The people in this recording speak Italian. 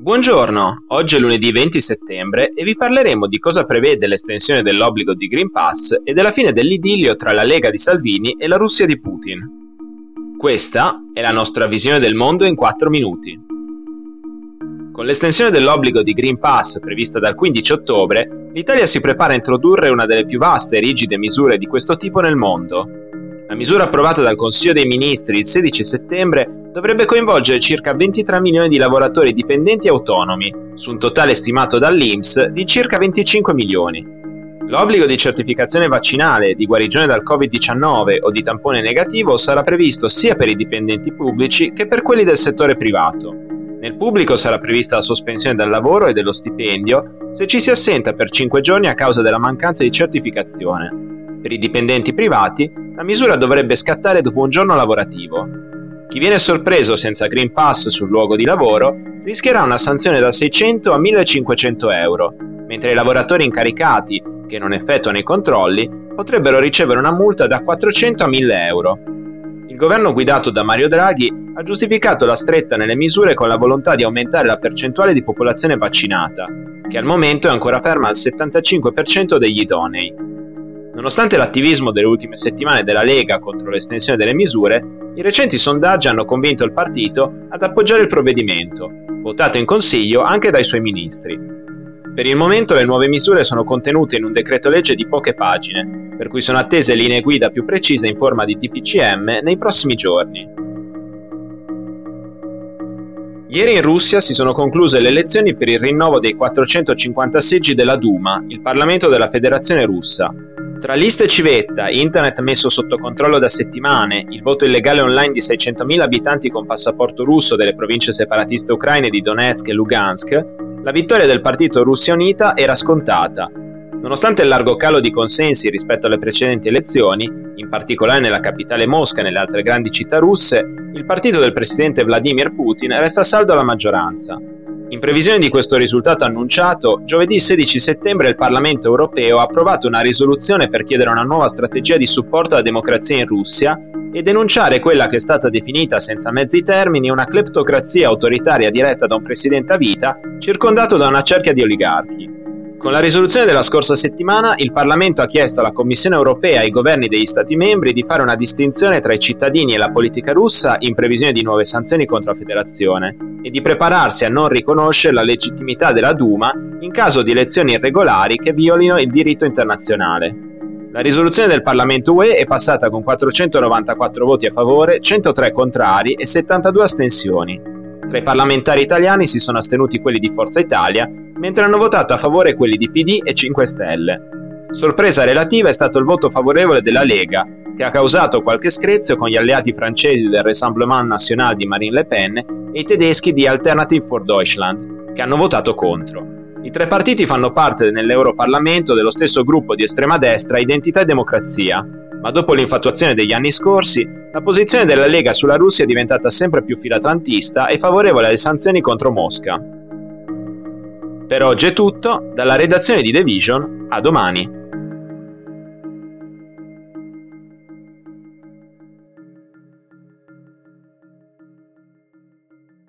Buongiorno, oggi è lunedì 20 settembre e vi parleremo di cosa prevede l'estensione dell'obbligo di Green Pass e della fine dell'idillio tra la Lega di Salvini e la Russia di Putin. Questa è la nostra visione del mondo in 4 minuti. Con l'estensione dell'obbligo di Green Pass prevista dal 15 ottobre, l'Italia si prepara a introdurre una delle più vaste e rigide misure di questo tipo nel mondo. La misura approvata dal Consiglio dei Ministri il 16 settembre dovrebbe coinvolgere circa 23 milioni di lavoratori dipendenti autonomi, su un totale stimato dall'INPS di circa 25 milioni. L'obbligo di certificazione vaccinale, di guarigione dal Covid-19 o di tampone negativo sarà previsto sia per i dipendenti pubblici che per quelli del settore privato. Nel pubblico sarà prevista la sospensione dal lavoro e dello stipendio se ci si assenta per 5 giorni a causa della mancanza di certificazione. Per i dipendenti privati, la misura dovrebbe scattare dopo un giorno lavorativo. Chi viene sorpreso senza Green Pass sul luogo di lavoro rischierà una sanzione da 600 a 1500 euro, mentre i lavoratori incaricati, che non effettuano i controlli, potrebbero ricevere una multa da 400 a 1000 euro. Il governo guidato da Mario Draghi ha giustificato la stretta nelle misure con la volontà di aumentare la percentuale di popolazione vaccinata, che al momento è ancora ferma al 75% degli idonei. Nonostante l'attivismo delle ultime settimane della Lega contro l'estensione delle misure, i recenti sondaggi hanno convinto il partito ad appoggiare il provvedimento, votato in Consiglio anche dai suoi ministri. Per il momento le nuove misure sono contenute in un decreto legge di poche pagine, per cui sono attese linee guida più precise in forma di DPCM nei prossimi giorni. Ieri in Russia si sono concluse le elezioni per il rinnovo dei 450 seggi della Duma, il Parlamento della Federazione russa, tra liste civetta, internet messo sotto controllo da settimane, il voto illegale online di 600.000 abitanti con passaporto russo delle province separatiste ucraine di Donetsk e Lugansk, la vittoria del partito Russia Unita era scontata. Nonostante il largo calo di consensi rispetto alle precedenti elezioni, in particolare nella capitale Mosca e nelle altre grandi città russe, il partito del presidente Vladimir Putin resta saldo alla maggioranza. In previsione di questo risultato annunciato, giovedì 16 settembre il Parlamento europeo ha approvato una risoluzione per chiedere una nuova strategia di supporto alla democrazia in Russia e denunciare quella che è stata definita senza mezzi termini una cleptocrazia autoritaria diretta da un presidente a vita circondato da una cerchia di oligarchi. Con la risoluzione della scorsa settimana, il Parlamento ha chiesto alla Commissione europea e ai governi degli Stati membri di fare una distinzione tra i cittadini e la politica russa in previsione di nuove sanzioni contro la Federazione e di prepararsi a non riconoscere la legittimità della Duma in caso di elezioni irregolari che violino il diritto internazionale. La risoluzione del Parlamento UE è passata con 494 voti a favore, 103 contrari e 72 astensioni. Tra i parlamentari italiani si sono astenuti quelli di Forza Italia mentre hanno votato a favore quelli di PD e 5 Stelle. Sorpresa relativa è stato il voto favorevole della Lega, che ha causato qualche screzio con gli alleati francesi del Rassemblement National di Marine Le Pen e i tedeschi di Alternative for Deutschland, che hanno votato contro. I tre partiti fanno parte nell'Europarlamento dello stesso gruppo di estrema destra Identità e Democrazia, ma dopo l'infatuazione degli anni scorsi, la posizione della Lega sulla Russia è diventata sempre più filatrantista e favorevole alle sanzioni contro Mosca. Per oggi è tutto, dalla redazione di The Vision, a domani.